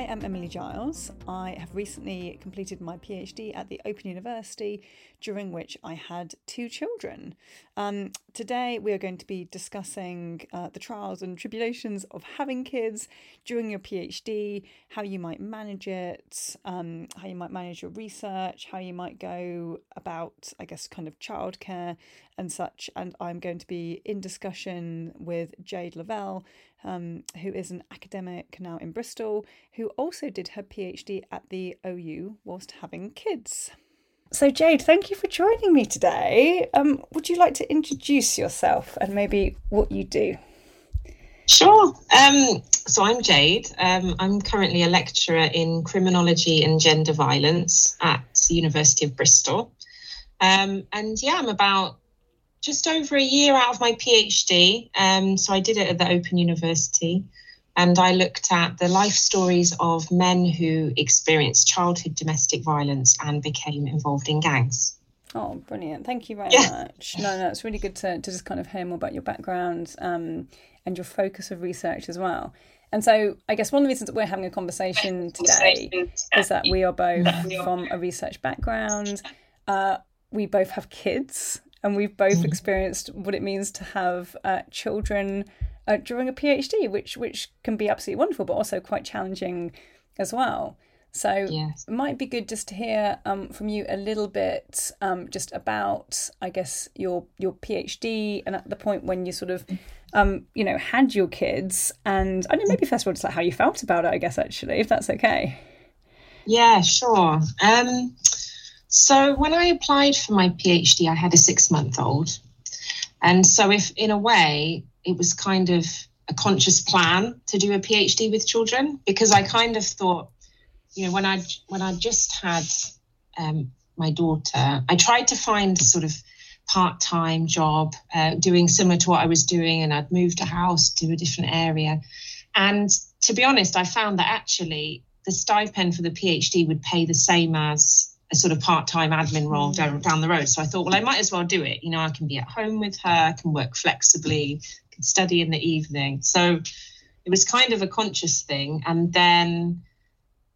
I am Emily Giles. I have recently completed my PhD at the Open University, during which I had two children. Um, today, we are going to be discussing uh, the trials and tribulations of having kids during your PhD, how you might manage it, um, how you might manage your research, how you might go about, I guess, kind of childcare and such. And I'm going to be in discussion with Jade Lavelle, um, who is an academic now in Bristol, who also did her PhD at the OU whilst having kids. So, Jade, thank you for joining me today. Um, would you like to introduce yourself and maybe what you do? Sure. Um, so, I'm Jade. Um, I'm currently a lecturer in criminology and gender violence at the University of Bristol. Um, and yeah, I'm about just over a year out of my PhD. Um, so, I did it at the Open University and I looked at the life stories of men who experienced childhood domestic violence and became involved in gangs. Oh, brilliant. Thank you very yeah. much. No, no, it's really good to, to just kind of hear more about your background um, and your focus of research as well. And so, I guess one of the reasons that we're having a conversation today is that we are both from a research background. Uh, we both have kids, and we've both mm-hmm. experienced what it means to have uh, children uh, during a PhD, which which can be absolutely wonderful, but also quite challenging as well. So yes. it might be good just to hear um, from you a little bit um, just about, I guess, your your PhD and at the point when you sort of, um, you know, had your kids, and I don't know, maybe first of all, just like how you felt about it, I guess, actually, if that's okay. Yeah, sure. Um, so when I applied for my PhD, I had a six month old, and so if in a way it was kind of a conscious plan to do a PhD with children because I kind of thought, you know, when I when I just had um, my daughter, I tried to find sort of part-time job uh, doing similar to what I was doing, and I'd moved a house to a different area. And to be honest, I found that actually the stipend for the PhD would pay the same as a sort of part-time admin role down, down the road. So I thought, well, I might as well do it. You know, I can be at home with her, I can work flexibly, can study in the evening. So it was kind of a conscious thing. And then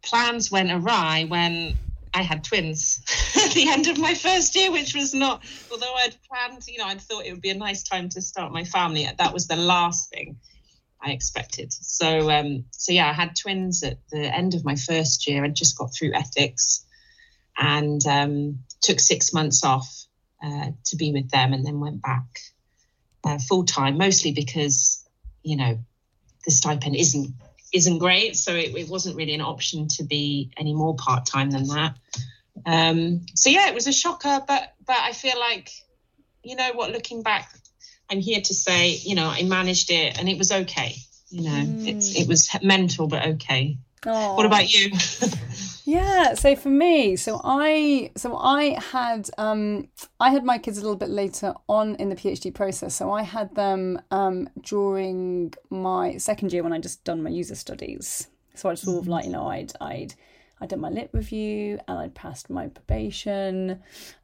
plans went awry when I had twins at the end of my first year, which was not, although I'd planned, you know, I'd thought it would be a nice time to start my family. That was the last thing I expected. So, um, so yeah, I had twins at the end of my first year. I just got through ethics and um, took six months off uh, to be with them and then went back uh, full time, mostly because you know the stipend isn't isn't great, so it, it wasn't really an option to be any more part time than that. Um, so yeah, it was a shocker, but but I feel like you know what, looking back, I'm here to say you know I managed it and it was okay. You know, mm. it's it was mental but okay. Aww. What about you? Yeah, so for me, so I so I had um I had my kids a little bit later on in the PhD process. So I had them um during my second year when I just done my user studies. So I sort of like, you know, I'd I'd I'd done my lit review and I'd passed my probation.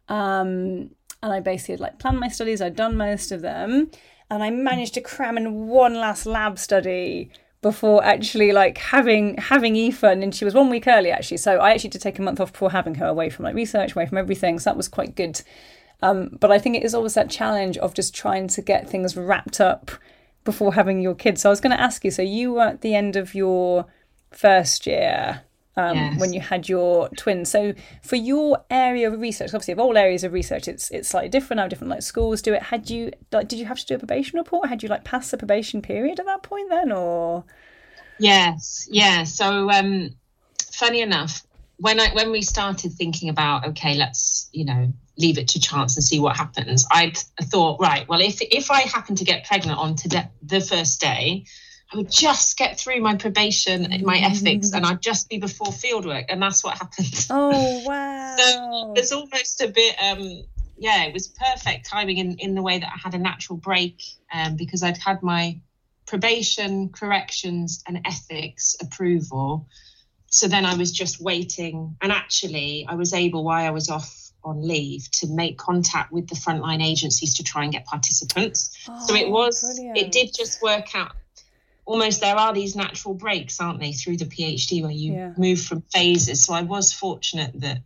Um and I basically had like planned my studies, I'd done most of them, and I managed to cram in one last lab study before actually like having having Aoife and she was one week early actually. So I actually did take a month off before having her away from like research away from everything. So that was quite good. Um, but I think it is always that challenge of just trying to get things wrapped up before having your kids. So I was going to ask you so you were at the end of your first year um, yes. when you had your twins. So for your area of research, obviously of all areas of research, it's it's slightly different. How different like schools do it. Had you like did you have to do a probation report? Had you like passed the probation period at that point then, or? Yes, yeah. So um, funny enough, when I when we started thinking about okay, let's you know leave it to chance and see what happens, I thought right, well if if I happen to get pregnant on today the first day I would just get through my probation, my ethics, and I'd just be before fieldwork, and that's what happened. Oh wow! so there's almost a bit, um, yeah, it was perfect timing in in the way that I had a natural break, um, because I'd had my probation, corrections, and ethics approval. So then I was just waiting, and actually, I was able, while I was off on leave to make contact with the frontline agencies to try and get participants. Oh, so it was, brilliant. it did just work out almost there are these natural breaks, aren't they, through the PhD where you Yeah. move from phases. So I was fortunate that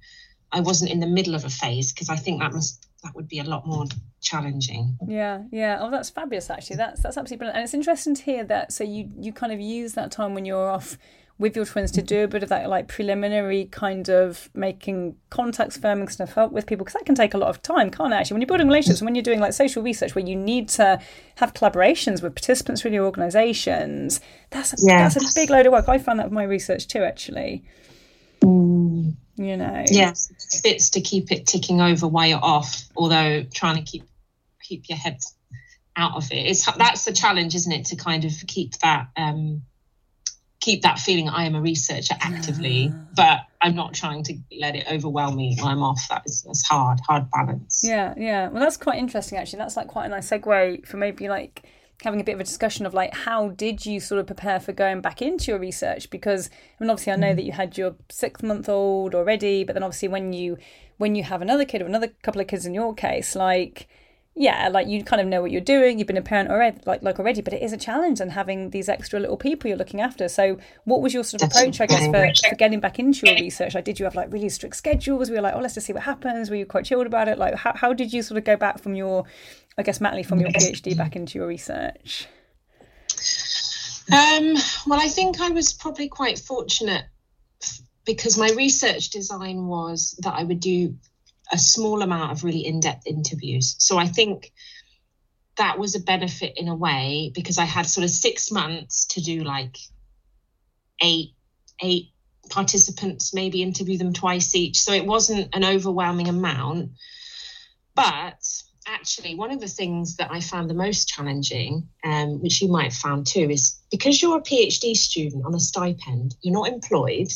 I wasn't in the middle of a phase because I think that must that would be a lot more challenging. Yeah, yeah. Oh, that's fabulous. Actually, that's that's absolutely brilliant, and it's interesting to hear that. So you you kind of use that time when you're off with your twins to do a bit of that like preliminary kind of making contacts, firming stuff up with people because that can take a lot of time, can't it? Actually, when you're building relationships, and when you're doing like social research where you need to have collaborations with participants from your organisations, that's a, Yeah. that's a big load of work. I found that with my research too, actually. You know. Yes, bits to keep it ticking over while you're off, although trying to keep keep your head out of it. It's that's the challenge, isn't it? To kind of keep that um, keep that feeling I am a researcher actively, but I'm not trying to let it overwhelm me while I'm off. That is that's hard, hard balance. Yeah, yeah. Well, that's quite interesting actually. That's like quite a nice segue for maybe like having a bit of a discussion of like how did you sort of prepare for going back into your research because I mean obviously I know mm. that you had your six month old already, but then obviously when you when you have another kid or another couple of kids in your case, like yeah, like you kind of know what you're doing. You've been a parent already, like like already, but it is a challenge and having these extra little people you're looking after. So, what was your sort of approach, I guess, for, for getting back into your research? Like, did you have like really strict schedules? We were you like, oh, let's just see what happens? Were you quite chilled about it? Like, how how did you sort of go back from your, I guess, Matley, from your PhD back into your research? Um, well, I think I was probably quite fortunate because my research design was that I would do a small amount of really in depth interviews. So I think that was a benefit in a way because I had sort of six months to do like eight, eight participants, maybe interview them twice each. So it wasn't an overwhelming amount. But actually, one of the things that I found the most challenging, um, which you might have found too, is because you're a PhD student on a stipend, you're not employed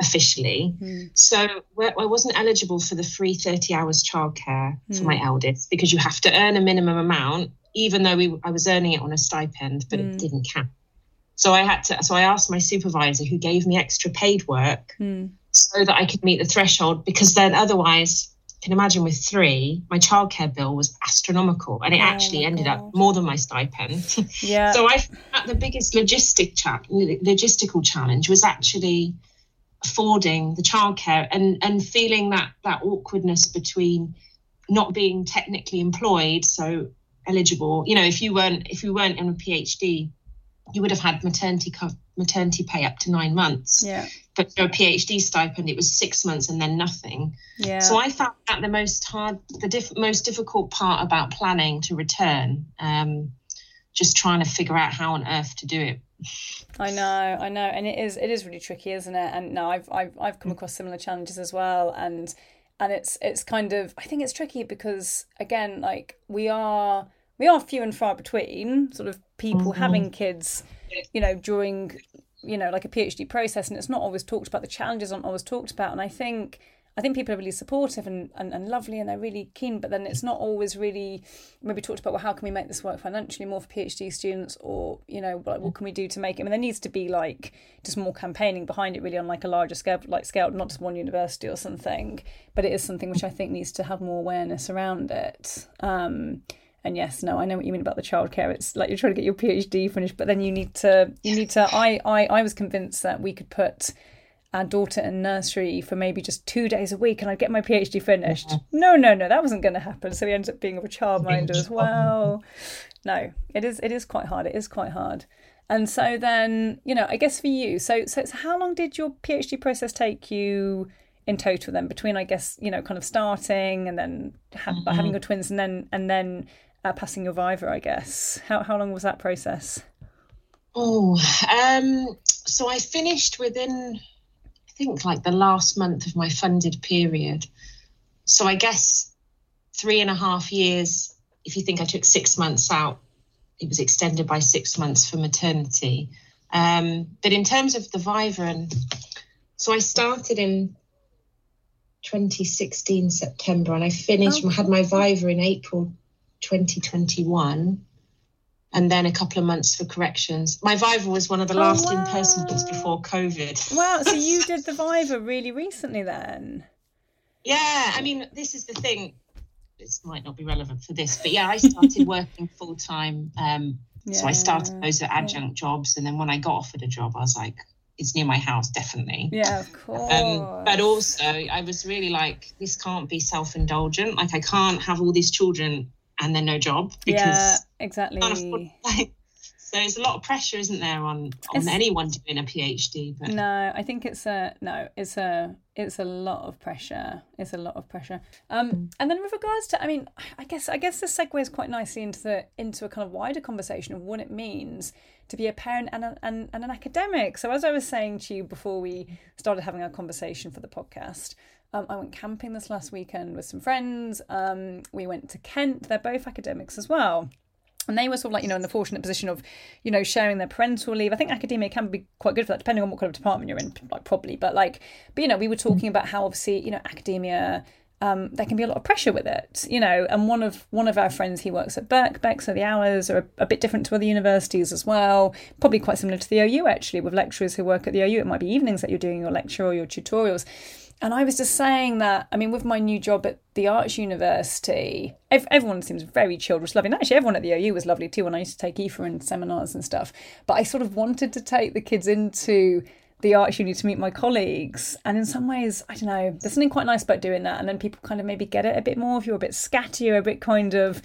officially. Mm. So I wasn't eligible for the free 30 hours childcare for Mm. my eldest because you have to earn a minimum amount, even though we, I was earning it on a stipend, but Mm. it didn't count. So I had to. So I asked my supervisor, who gave me extra paid work, Mm. so that I could meet the threshold. Because then, otherwise, you can imagine with three, my childcare bill was astronomical, and it Oh actually ended God. up more than my stipend. Yeah. So I the biggest logistic cha- logistical challenge was actually affording the childcare and and feeling that that awkwardness between not being technically employed, so eligible. You know, if you weren't if you weren't in a PhD, you would have had maternity co- maternity pay up to nine months. yeah. But for a PhD stipend, it was six months and then nothing. Yeah. So I found that the most hard, the diff- most difficult part about planning to return, um, just trying to figure out how on earth to do it. I know, I know, and it is it is really tricky, isn't it? And no, I've I've I've come across similar challenges as well, and and it's it's kind of I think it's tricky because again, like we are we are few and far between sort of people Mhm. having kids, you know, during you know like a PhD process, and it's not always talked about. The challenges aren't always talked about, and I think. I think people are really supportive and, and, and lovely and they're really keen, but then it's not always really maybe talked about well how can we make this work financially more for PhD students or you know what can we do to make it? I mean there needs to be like just more campaigning behind it really on like a larger scale like scale not just one university or something but it is something which I think needs to have more awareness around it. Um and yes no I know what you mean about the childcare. It's like you're trying to get your PhD finished but then you need to you need to I I, I was convinced that we could put our daughter in nursery for maybe just two days a week and I'd get my PhD finished. No, no, no, that wasn't going to happen. So he ends up being a childminder as well. No, it is it is quite hard. It is quite hard. And so then, you know, I guess for you, so so, so how long did your PhD process take you in total then between I guess, you know, kind of starting and then ha- Mhm. having your twins and then and then uh, passing your Viva, I guess. How how long was that process? Oh, um, so I finished within, think, like the last month of my funded period. So I guess three and a half years. If you think I took six months out, it was extended by six months for maternity. Um, but in terms of the Viva, so I started in 2016 September, and I finished. Oh. had my Viva in April 2021 and then a couple of months for corrections. My Viva was one of the Oh, last in-person ones before COVID. Wow, so you did the Viva really recently then? Yeah, I mean, this is the thing. This might not be relevant for this, but yeah, I started working full time um, Yeah. So I started those adjunct jobs, and then when I got offered a job, I was like, it's near my house, definitely. Yeah, of course. Um, but also, I was really like, this can't be self indulgent. Like, I can't have all these children and then no job because yeah, exactly. like, so there's a lot of pressure, isn't there, on on it's, anyone doing a PhD? But no, I think it's a no. It's a it's a lot of pressure. It's a lot of pressure. Um, and then with regards to, I mean, I guess I guess this segues quite nicely into the into a kind of wider conversation of what it means to be a parent and, a, and, and an academic. So as I was saying to you before we started having our conversation for the podcast, um, I went camping this last weekend with some friends. Um, we went to Kent. They're both academics as well and they were sort of like you know in the fortunate position of you know sharing their parental leave i think academia can be quite good for that depending on what kind of department you're in like probably but like but you know we were talking about how obviously you know academia um, there can be a lot of pressure with it, you know. And one of one of our friends, he works at Birkbeck, so the hours are a, a, bit different to other universities as well. Probably quite similar to the OU actually, with lecturers who work at the OU. It might be evenings that you're doing your lecture or your tutorials and I was just saying that, I mean, with my new job at the Arts University, everyone seems very chilled, which is lovely. And actually, everyone at the OU was lovely too when I used to take Aoife and seminars and stuff. But I sort of wanted to take the kids into the Arts Uni to meet my colleagues. And in some ways, I don't know, there's something quite nice about doing that. And then people kind of maybe get it a bit more if you're a bit scatty or a bit kind of,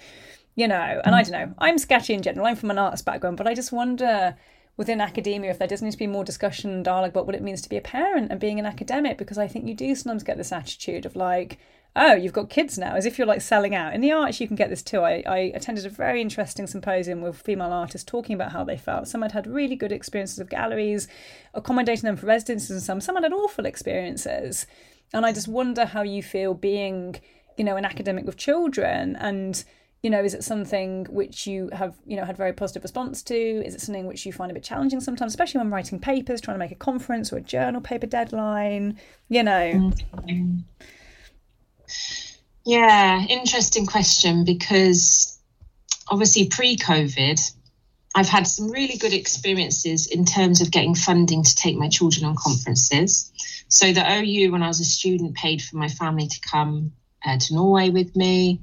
you know, and I mm. don't know, I'm scatty in general. I'm from an arts background, but I just wonder within academia if there does need to be more discussion and dialogue about what it means to be a parent and being an academic because I think you do sometimes get this attitude of like, oh, you've got kids now, as if you're like selling out. In the arts, you can get this too. I, I attended a very interesting symposium with female artists talking about how they felt. Some had had really good experiences of galleries, accommodating them for residences, and some some had awful experiences. And I just wonder how you feel being, you know, an academic with children and you know is it something which you have you know had very positive response to is it something which you find a bit challenging sometimes especially when writing papers trying to make a conference or a journal paper deadline you know yeah interesting question because obviously pre-covid I've had some really good experiences in terms of getting funding to take my children on conferences. So the OU, when I was a student, paid for my family to come uh, to Norway with me.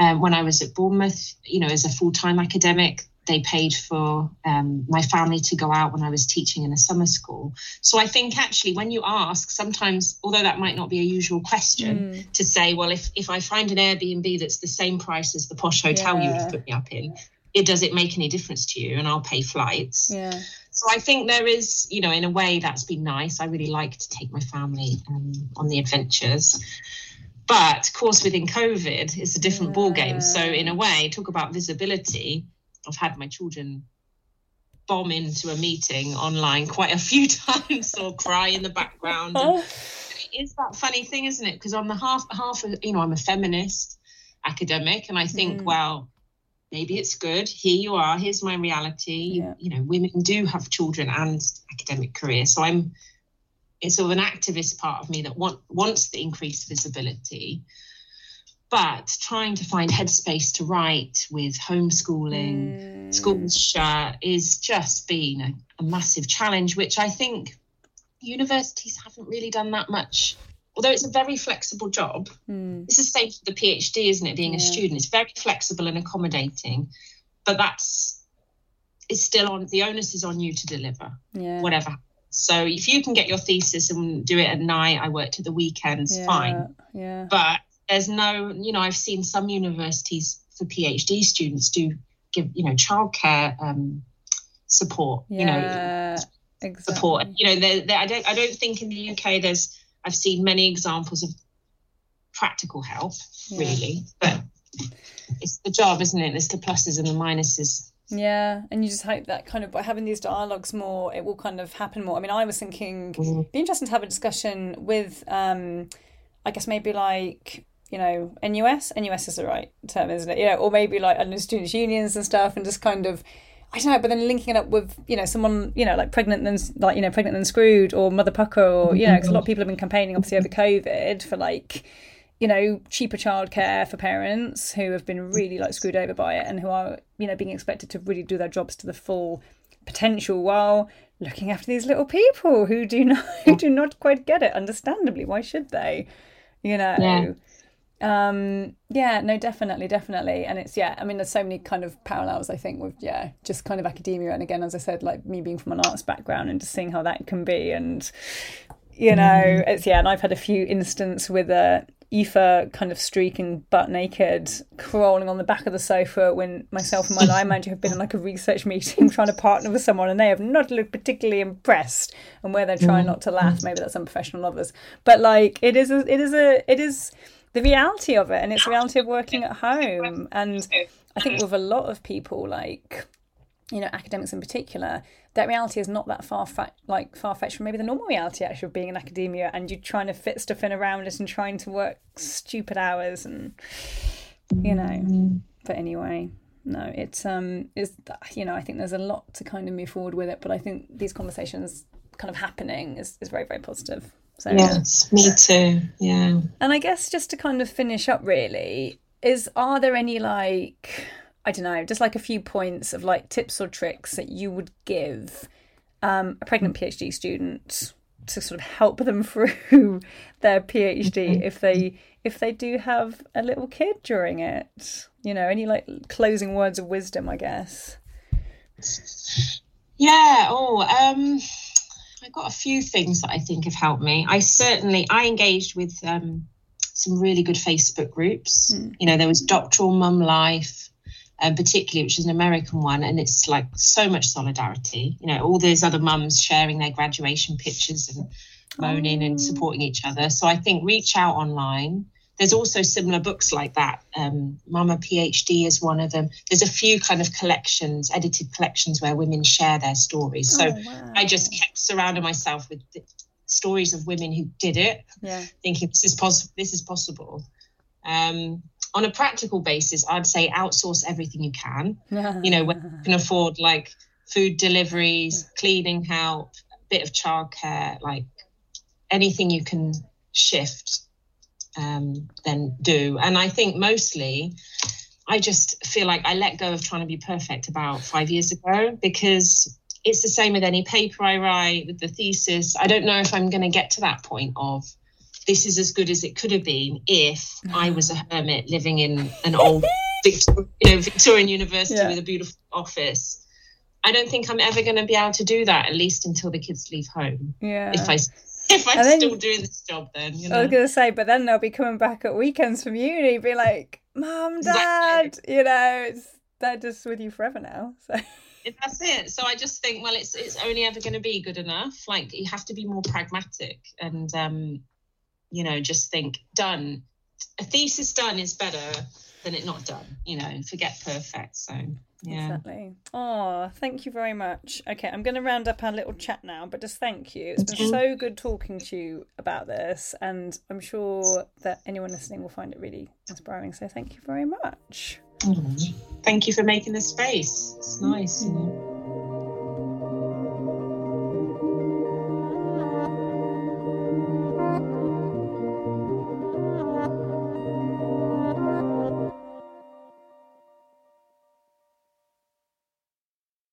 Um, when I was at Bournemouth, you know, as a full time academic, they paid for um, my family to go out when I was teaching in a summer school. So I think actually, when you ask, sometimes, although that might not be a usual question, mm. to say, well, if if I find an Airbnb that's the same price as the posh hotel yeah. you have put me up in, it does it make any difference to you? And I'll pay flights. Yeah. So I think there is, you know, in a way that's been nice. I really like to take my family um, on the adventures. But of course, within COVID, it's a different yeah. ball game. So in a way, talk about visibility. I've had my children bomb into a meeting online quite a few times or cry in the background. And it's that funny thing, isn't it? Because on the half half of you know, I'm a feminist academic, and I think, mm. well, maybe it's good. Here you are. Here's my reality. Yeah. You know, women do have children and academic careers. So I'm it's sort of an activist part of me that want, wants the increased visibility but trying to find headspace to write with homeschooling mm. schools shut is just been a, a, massive challenge which i think universities haven't really done that much although it's a very flexible job mm. it's the same for the phd isn't it being yeah. a student it's very flexible and accommodating but that's it's still on the onus is on you to deliver yeah. whatever so if you can get your thesis and do it at night, I worked at the weekends, yeah, fine. Yeah. But there's no, you know, I've seen some universities for PhD students do give, you know, childcare um, support. Yeah, you know, exactly. support. You know, there, there, I don't, I don't think in the UK there's. I've seen many examples of practical help, yeah. really, but it's the job, isn't it? It's the pluses and the minuses. Yeah, and you just hope that kind of by having these dialogues more, it will kind of happen more. I mean, I was thinking mm-hmm. be interesting to have a discussion with, um, I guess maybe like you know NUS. NUS is the right term, isn't it? You know, or maybe like I know students' unions and stuff, and just kind of. I don't know, but then linking it up with you know someone you know like pregnant and like you know pregnant and screwed or Mother Pukka or you know because a lot of people have been campaigning obviously over COVID for like you know, cheaper childcare for parents who have been really like screwed over by it and who are, you know, being expected to really do their jobs to the full potential while looking after these little people who do not who do not quite get it. Understandably, why should they? You know. Yeah. um yeah no definitely definitely and it's yeah i mean there's so many kind of parallels i think with yeah just kind of academia and again as i said like me being from an arts background and just seeing how that can be and you know mm. it's yeah and i've had a few instances with a Aoife kind of streaking butt naked, crawling on the back of the sofa when myself and my line manager have been in like a research meeting trying to partner with someone and they have not looked particularly impressed and where they're trying mm. not to laugh. Maybe that's unprofessional of us. But like it is a, it is a it is the reality of it and it's the reality of working at home. And I think with a lot of people like you know academics in particular that reality is not that far fa- like far fetched from maybe the normal reality actually of being in academia and you're trying to fit stuff in around it and trying to work stupid hours and you know. But anyway no it's um is you know I think there's a lot to kind of move forward with it but I think these conversations kind of happening is, is very very positive. So yes me too yeah. And I guess just to kind of finish up really is are there any like I don't know, just like a few points of like tips or tricks that you would give um, a pregnant PhD student to sort of help them through their PhD mm-hmm. if they if they do have a little kid during it. You know, any like closing words of wisdom, I guess. Yeah. Oh, um, I got a few things that I think have helped me. I certainly I engaged with um, some really good Facebook groups. Mm. You know, there was Doctoral Mum Life um, particularly, which is an American one, and it's like so much solidarity. You know, all these other mums sharing their graduation pictures and moaning oh. and supporting each other. So I think reach out online. There's also similar books like that. Um, Mama PhD is one of them. There's a few kind of collections, edited collections, where women share their stories. So oh, wow. I just kept surrounding myself with stories of women who did it, yeah. thinking this is possible. This is possible. Um, on a practical basis, I'd say outsource everything you can. you know, when you can afford like food deliveries, cleaning help, a bit of childcare, like anything you can shift, um, then do. And I think mostly, I just feel like I let go of trying to be perfect about five years ago because it's the same with any paper I write, with the thesis. I don't know if I'm going to get to that point of this is as good as it could have been if I was a hermit living in an old Victor, you know, Victorian university yeah. with a beautiful office. I don't think I'm ever going to be able to do that, at least until the kids leave home. Yeah. If I if I'm then, still doing this job, then you know. I was going to say, but then they'll be coming back at weekends from uni, be like, "Mom, Dad," exactly. you know, it's they're just with you forever now. So. That's it. So I just think, well, it's it's only ever going to be good enough. Like you have to be more pragmatic and um, you know, just think done. A thesis done is better than it not done. You know, forget perfect. So yeah. Exactly. Oh, thank you very much. Okay, I'm going to round up our little chat now, but just thank you. It's been so good talking to you about this, and I'm sure that anyone listening will find it really inspiring. So thank you very much. Mm-hmm. Thank you for making the space. It's nice. You know.